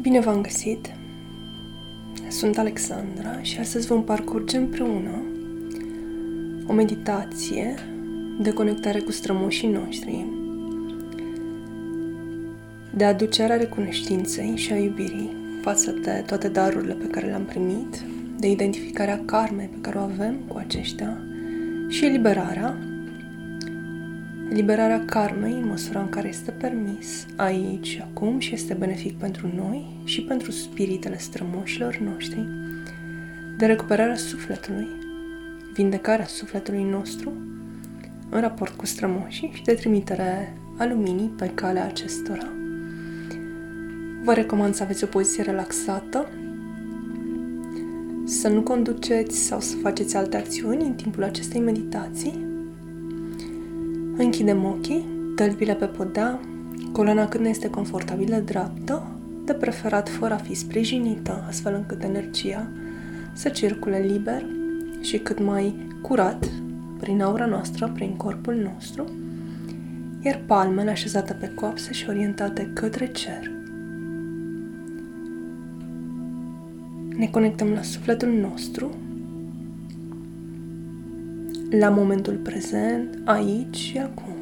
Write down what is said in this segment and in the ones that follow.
Bine v-am găsit! Sunt Alexandra și astăzi vom parcurge împreună o meditație de conectare cu strămoșii noștri, de aducerea recunoștinței și a iubirii față de toate darurile pe care le-am primit, de identificarea karmei pe care o avem cu aceștia și eliberarea Eliberarea karmei în măsura în care este permis aici și acum și este benefic pentru noi și pentru spiritele strămoșilor noștri, de recuperarea sufletului, vindecarea sufletului nostru în raport cu strămoșii și de trimitere a luminii pe calea acestora. Vă recomand să aveți o poziție relaxată, să nu conduceți sau să faceți alte acțiuni în timpul acestei meditații, Închidem ochii, tălpile pe podea, coloana cât ne este confortabilă dreaptă, de preferat fără a fi sprijinită, astfel încât energia să circule liber și cât mai curat prin aura noastră, prin corpul nostru, iar palmele așezate pe coapse și orientate către cer. Ne conectăm la sufletul nostru, la momentul prezent, aici și acum.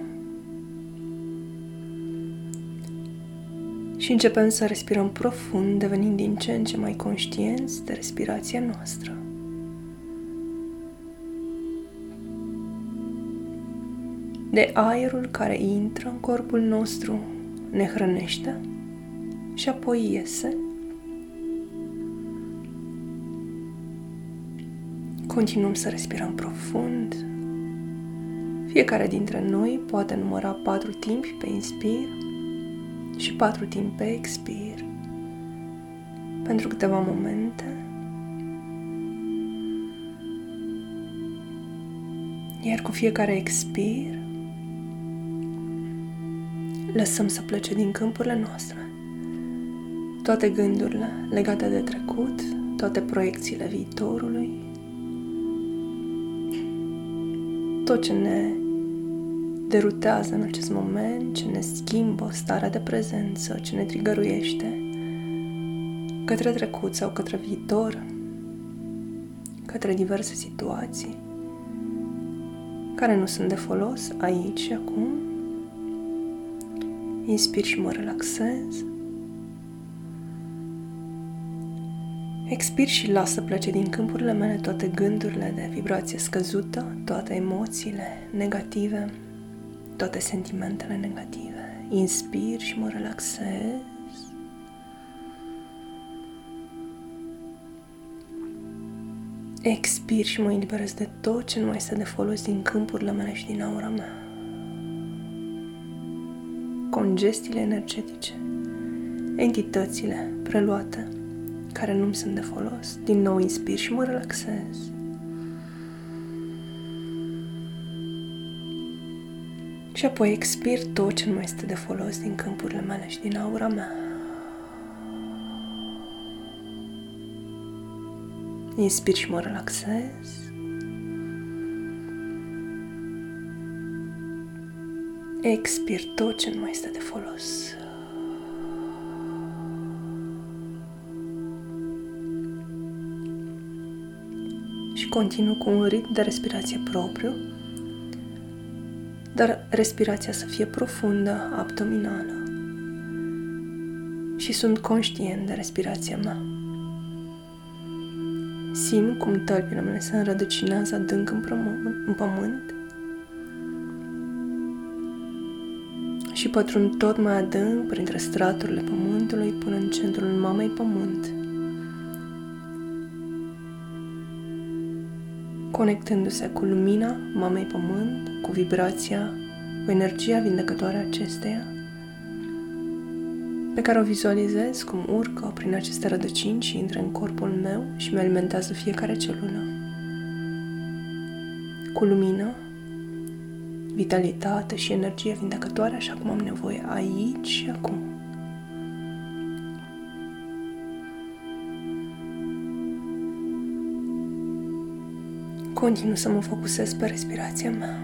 Și începem să respirăm profund, devenind din ce în ce mai conștienți de respirația noastră. De aerul care intră în corpul nostru, ne hrănește și apoi iese Continuăm să respirăm profund. Fiecare dintre noi poate număra patru timpi pe inspir și patru timpi pe expir. Pentru câteva momente. Iar cu fiecare expir, lăsăm să plece din câmpurile noastre toate gândurile legate de trecut, toate proiecțiile viitorului, tot ce ne derutează în acest moment, ce ne schimbă starea de prezență, ce ne trigăruiește către trecut sau către viitor, către diverse situații care nu sunt de folos aici și acum. Inspir și mă relaxez. Expir și lasă plece din câmpurile mele toate gândurile de vibrație scăzută, toate emoțiile negative, toate sentimentele negative. Inspir și mă relaxez. Expir și mă eliberez de tot ce nu mai este de folos din câmpurile mele și din aura mea. Congestiile energetice, entitățile preluate care nu-mi sunt de folos. Din nou inspir și mă relaxez. Și apoi expir tot ce nu mai este de folos din câmpurile mele și din aura mea. Inspir și mă relaxez. Expir tot ce nu mai este de folos. Continuu cu un ritm de respirație propriu, dar respirația să fie profundă, abdominală. Și sunt conștient de respirația mea. Simt cum tălpile mele se înrădăcinează adânc în, pământ, în pământ și pătrund tot mai adânc printre straturile pământului până în centrul mamei pământ. Conectându-se cu lumina Mamei Pământ, cu vibrația, cu energia vindecătoare acesteia, pe care o vizualizez cum urcă prin aceste rădăcini și intră în corpul meu și mi alimentează fiecare celulă. Cu lumină, vitalitate și energie vindecătoare așa cum am nevoie aici și acum. Continu să mă focusez pe respirația mea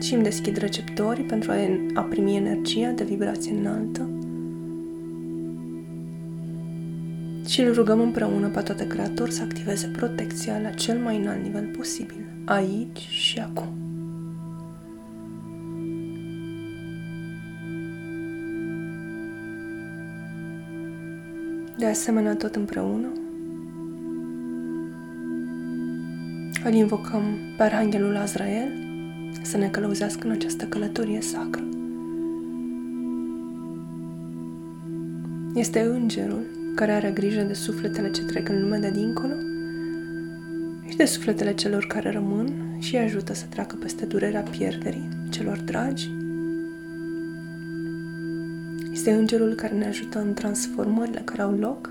și îmi deschid receptorii pentru a, a primi energia de vibrație înaltă și îl rugăm împreună pe toate creator să activeze protecția la cel mai înalt nivel posibil, aici și acum. De asemenea, tot împreună, îl invocăm pe Arhanghelul Azrael să ne călăuzească în această călătorie sacră. Este îngerul care are grijă de sufletele ce trec în lumea de dincolo și de sufletele celor care rămân și ajută să treacă peste durerea pierderii celor dragi. Este îngerul care ne ajută în transformările care au loc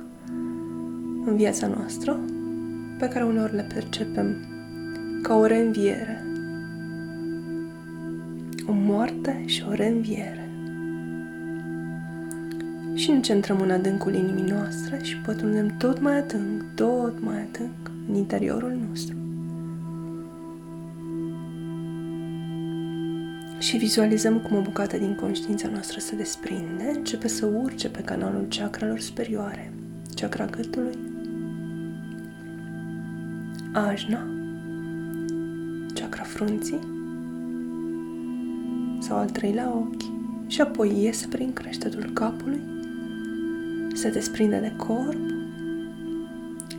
în viața noastră, pe care uneori le percepem ca o reînviere, o moarte și o reînviere și ne centrăm în adâncul inimii noastre și pătrundem tot mai adânc, tot mai adânc în interiorul nostru. Și vizualizăm cum o bucată din conștiința noastră se desprinde, începe să urce pe canalul chakrelor superioare, chakra gâtului, ajna, chakra frunții sau al treilea ochi și apoi iese prin creștetul capului se desprinde de corp,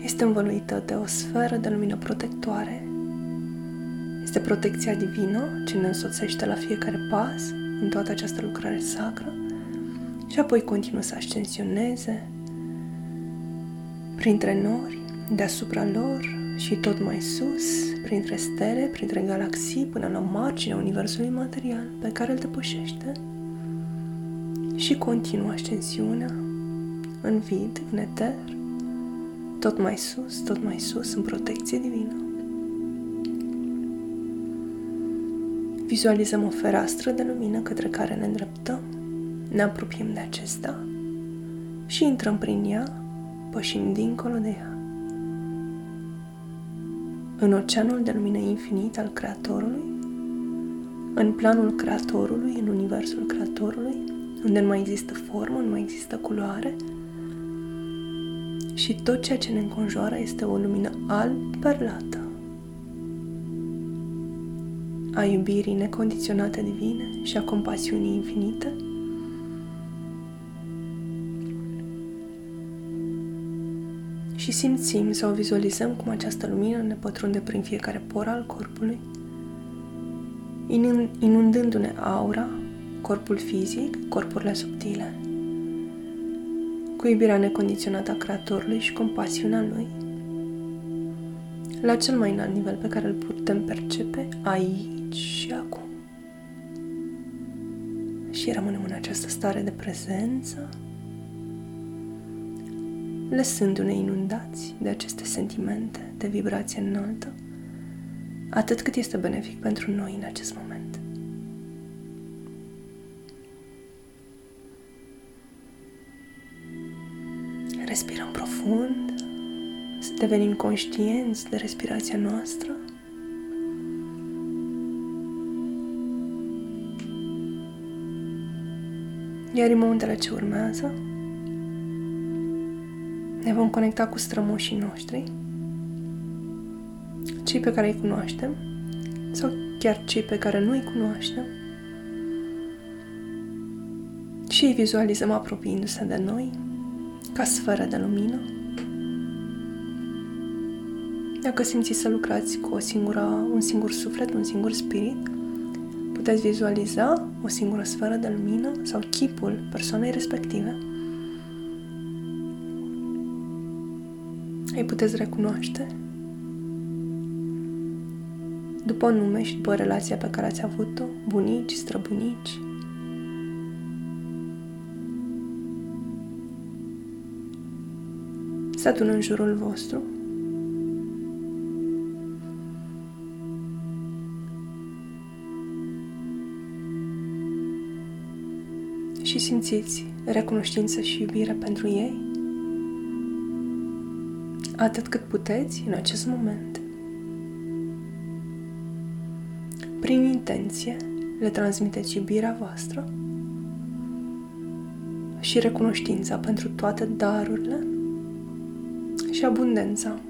este învăluită de o sferă de lumină protectoare. Este protecția divină ce ne însoțește la fiecare pas în toată această lucrare sacră și apoi continuă să ascensioneze printre nori, deasupra lor și tot mai sus, printre stele, printre galaxii, până la marginea Universului material pe care îl depășește și continuă ascensiunea în vid, în eter, tot mai sus, tot mai sus, în protecție divină. Vizualizăm o fereastră de lumină către care ne îndreptăm, ne apropiem de acesta și intrăm prin ea, pășim dincolo de ea. În oceanul de lumină infinit al Creatorului, în planul Creatorului, în universul Creatorului, unde nu mai există formă, nu mai există culoare, și tot ceea ce ne înconjoară este o lumină alb perlată a iubirii necondiționate divine și a compasiunii infinite. Și simțim sau vizualizăm cum această lumină ne pătrunde prin fiecare por al corpului, inundându-ne aura, corpul fizic, corpurile subtile cu iubirea necondiționată a Creatorului și compasiunea Lui, la cel mai înalt nivel pe care îl putem percepe aici și acum. Și rămânem în această stare de prezență, lăsându-ne inundați de aceste sentimente de vibrație înaltă, atât cât este benefic pentru noi în acest moment. Respirăm profund, să devenim conștienți de respirația noastră. Iar în momentele ce urmează, ne vom conecta cu strămoșii noștri, cei pe care îi cunoaștem sau chiar cei pe care nu îi cunoaștem și îi vizualizăm apropiindu-se de noi ca sferă de lumină. Dacă simțiți să lucrați cu o singură, un singur suflet, un singur spirit, puteți vizualiza o singură sferă de lumină sau chipul persoanei respective. Îi puteți recunoaște? După nume și după relația pe care ați avut-o, bunici, străbunici, se adună în jurul vostru. Și simțiți recunoștință și iubire pentru ei, atât cât puteți în acest moment. Prin intenție, le transmiteți iubirea voastră și recunoștința pentru toate darurile și abundența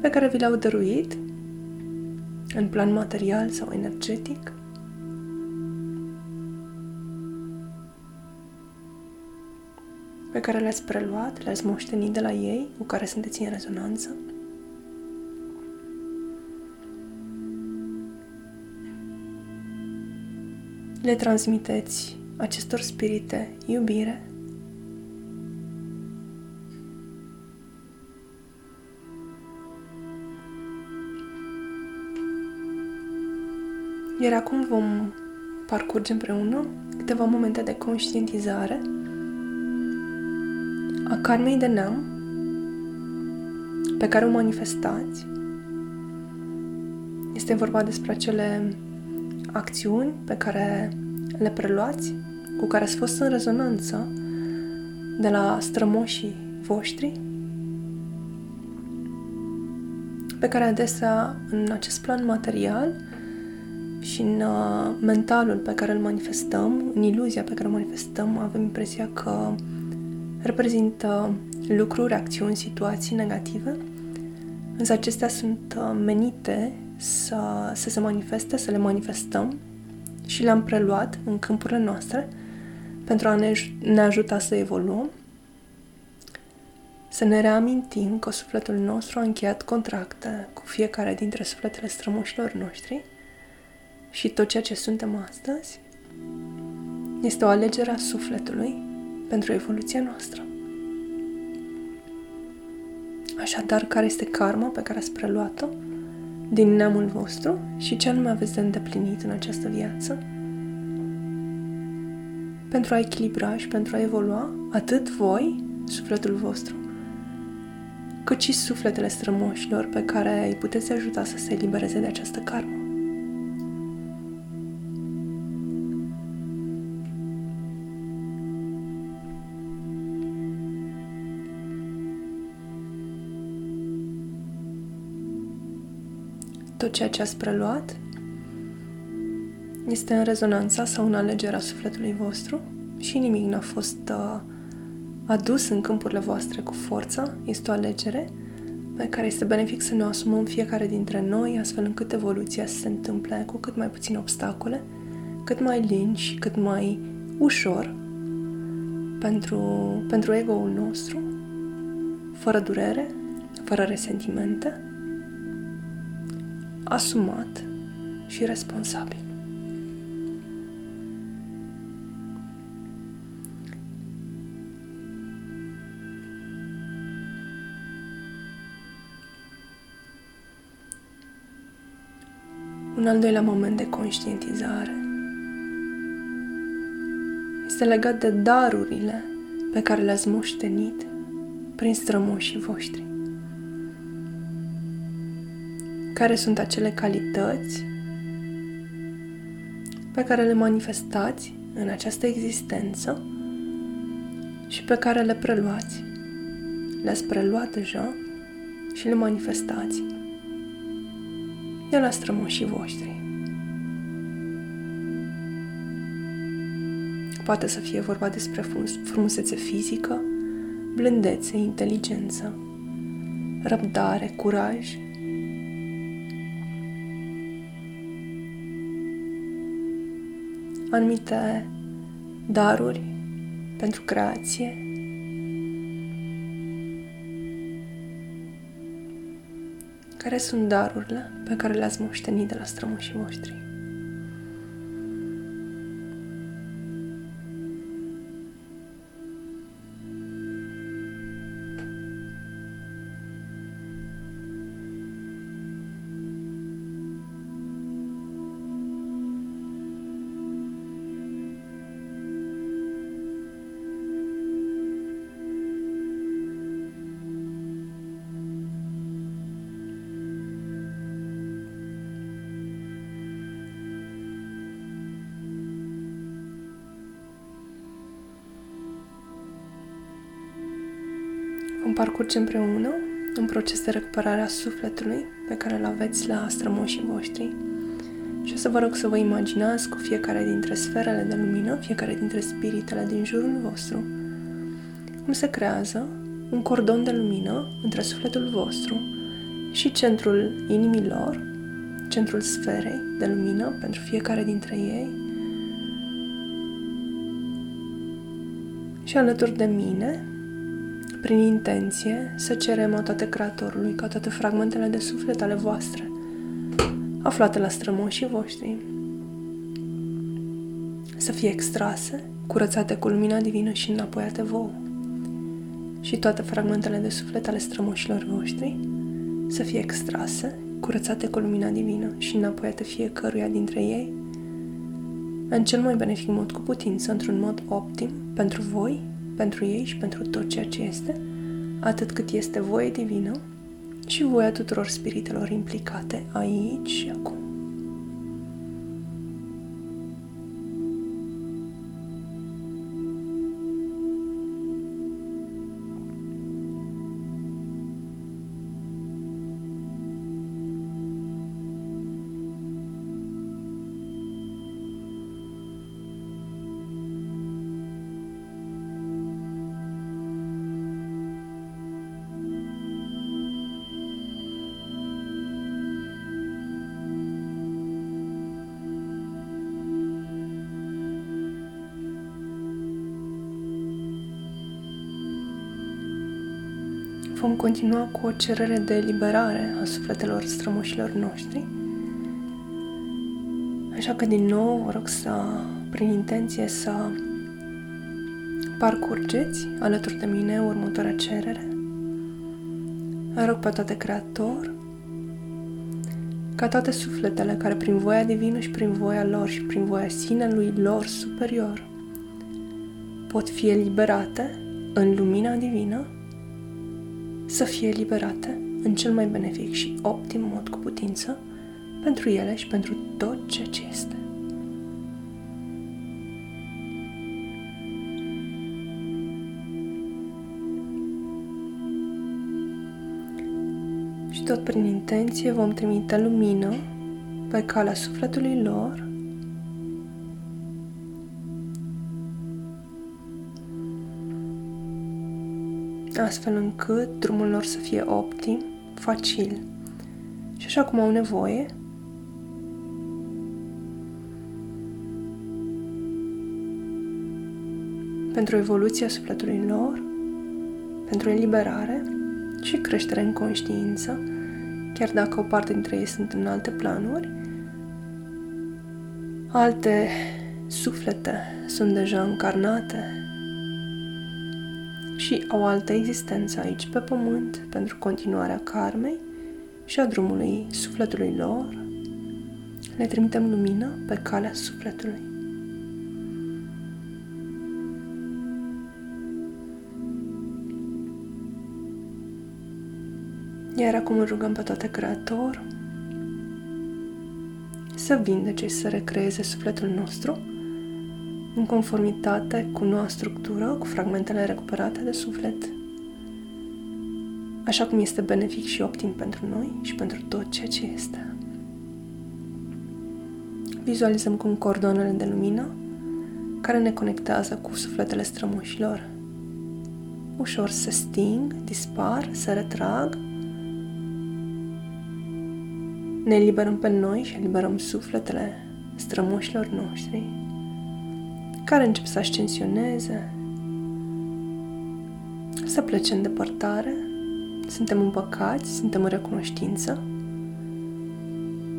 pe care vi le-au dăruit în plan material sau energetic. Pe care le-ați preluat, le-ați moștenit de la ei, cu care sunteți în rezonanță. Le transmiteți acestor spirite iubire, Iar acum vom parcurge împreună câteva momente de conștientizare a karmei de neam pe care o manifestați. Este vorba despre acele acțiuni pe care le preluați, cu care ați fost în rezonanță de la strămoșii voștri, pe care adesea în acest plan material și în uh, mentalul pe care îl manifestăm, în iluzia pe care o manifestăm, avem impresia că reprezintă lucruri, acțiuni, situații negative, însă acestea sunt uh, menite să, să se manifeste, să le manifestăm și le-am preluat în câmpurile noastre pentru a ne, ne ajuta să evoluăm, să ne reamintim că sufletul nostru a încheiat contracte cu fiecare dintre sufletele strămoșilor noștri și tot ceea ce suntem astăzi este o alegere a sufletului pentru evoluția noastră. Așadar, care este karma pe care ați preluat-o din neamul vostru și ce anume aveți de îndeplinit în această viață pentru a echilibra și pentru a evolua atât voi, sufletul vostru, cât și sufletele strămoșilor pe care îi puteți ajuta să se elibereze de această karmă. Tot ceea ce ați preluat este în rezonanța sau în alegerea sufletului vostru și nimic nu a fost uh, adus în câmpurile voastre cu forță. Este o alegere pe care este benefic să ne asumăm fiecare dintre noi, astfel încât evoluția să se întâmple cu cât mai puține obstacole, cât mai lin și cât mai ușor pentru, pentru ego-ul nostru, fără durere, fără resentimente, asumat și responsabil. Un al doilea moment de conștientizare este legat de darurile pe care le-ați moștenit prin strămoșii voștri care sunt acele calități pe care le manifestați în această existență și pe care le preluați. Le-ați preluat deja și le manifestați de la strămoșii voștri. Poate să fie vorba despre frumusețe fizică, blândețe, inteligență, răbdare, curaj, anumite daruri pentru creație. Care sunt darurile pe care le-ați moștenit de la strămoșii voștri? Parcurge împreună un proces de recuperare a sufletului pe care îl aveți la strămoșii voștri și o să vă rog să vă imaginați cu fiecare dintre sferele de lumină, fiecare dintre spiritele din jurul vostru, cum se creează un cordon de lumină între sufletul vostru și centrul inimilor, centrul sferei de lumină pentru fiecare dintre ei. Și alături de mine, prin intenție, să cerem o toate Creatorului ca toate fragmentele de suflet ale voastre, aflate la strămoșii voștri, să fie extrase, curățate cu lumina divină și înapoiate vouă. Și toate fragmentele de suflet ale strămoșilor voștri să fie extrase, curățate cu lumina divină și înapoiate fiecăruia dintre ei în cel mai benefic mod cu putință, într-un mod optim, pentru voi, pentru ei și pentru tot ceea ce este, atât cât este voie divină și voia tuturor spiritelor implicate aici și acum. Vom continua cu o cerere de eliberare a sufletelor strămoșilor noștri. Așa că, din nou, vă rog să, prin intenție, să parcurgeți alături de mine următoarea cerere. Vă rog pe toate Creator ca toate sufletele care prin voia divină și prin voia lor și prin voia sinelui lor superior pot fi eliberate în lumina divină să fie eliberate în cel mai benefic și optim mod cu putință pentru ele și pentru tot ceea ce este. Și tot prin intenție vom trimite lumină pe calea sufletului lor astfel încât drumul lor să fie optim, facil. Și așa cum au nevoie, pentru evoluția sufletului lor, pentru eliberare și creștere în conștiință, chiar dacă o parte dintre ei sunt în alte planuri, alte suflete sunt deja încarnate și au altă existență aici pe pământ pentru continuarea karmei și a drumului sufletului lor, le trimitem lumină pe calea sufletului. Iar acum îl rugăm pe toate Creator să vindece și să recreeze sufletul nostru în conformitate cu noua structură, cu fragmentele recuperate de suflet, așa cum este benefic și optim pentru noi și pentru tot ceea ce este. Vizualizăm cum cordonele de lumină care ne conectează cu sufletele strămoșilor ușor se sting, dispar, se retrag. Ne eliberăm pe noi și eliberăm sufletele strămoșilor noștri care încep să ascensioneze, să plece în depărtare, suntem împăcați, suntem în recunoștință,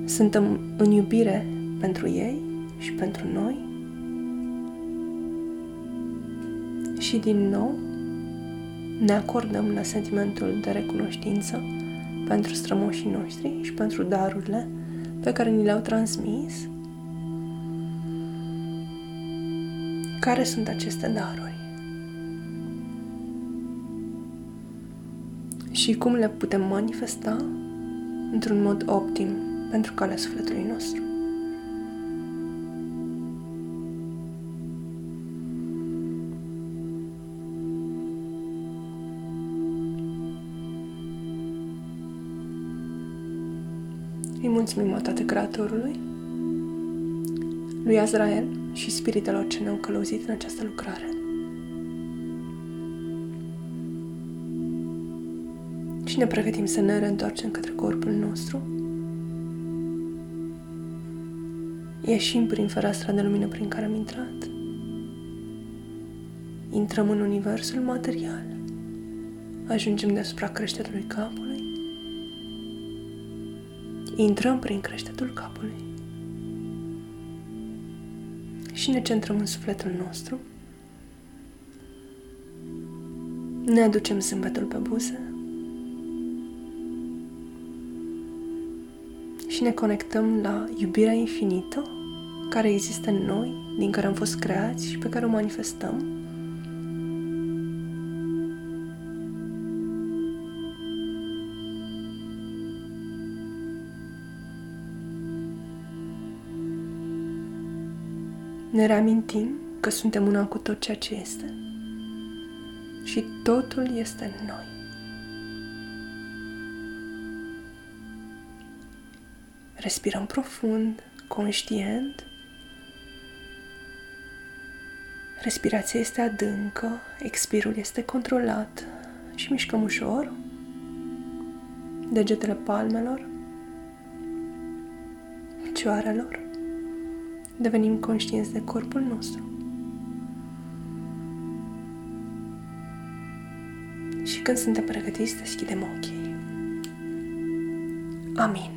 suntem în iubire pentru ei și pentru noi. Și din nou ne acordăm la sentimentul de recunoștință pentru strămoșii noștri și pentru darurile pe care ni le-au transmis Care sunt aceste daruri? Și cum le putem manifesta într-un mod optim pentru calea sufletului nostru? Îi mulțumim o Creatorului, lui Azrael, și spiritelor ce ne-au călăuzit în această lucrare. Și ne pregătim să ne reîntoarcem către corpul nostru. Ieșim prin fereastra de lumină prin care am intrat. Intrăm în universul material. Ajungem deasupra creștetului capului. Intrăm prin creștetul capului. Și ne centrăm în sufletul nostru. Ne aducem zâmbetul pe buze. Și ne conectăm la iubirea infinită care există în noi, din care am fost creați și pe care o manifestăm. Ne reamintim că suntem una cu tot ceea ce este și totul este în noi. Respirăm profund, conștient. Respirația este adâncă, expirul este controlat și mișcăm ușor degetele palmelor, picioarelor. Devenim conștienți de corpul nostru. Și când suntem pregătiți, deschidem ochii. Amin.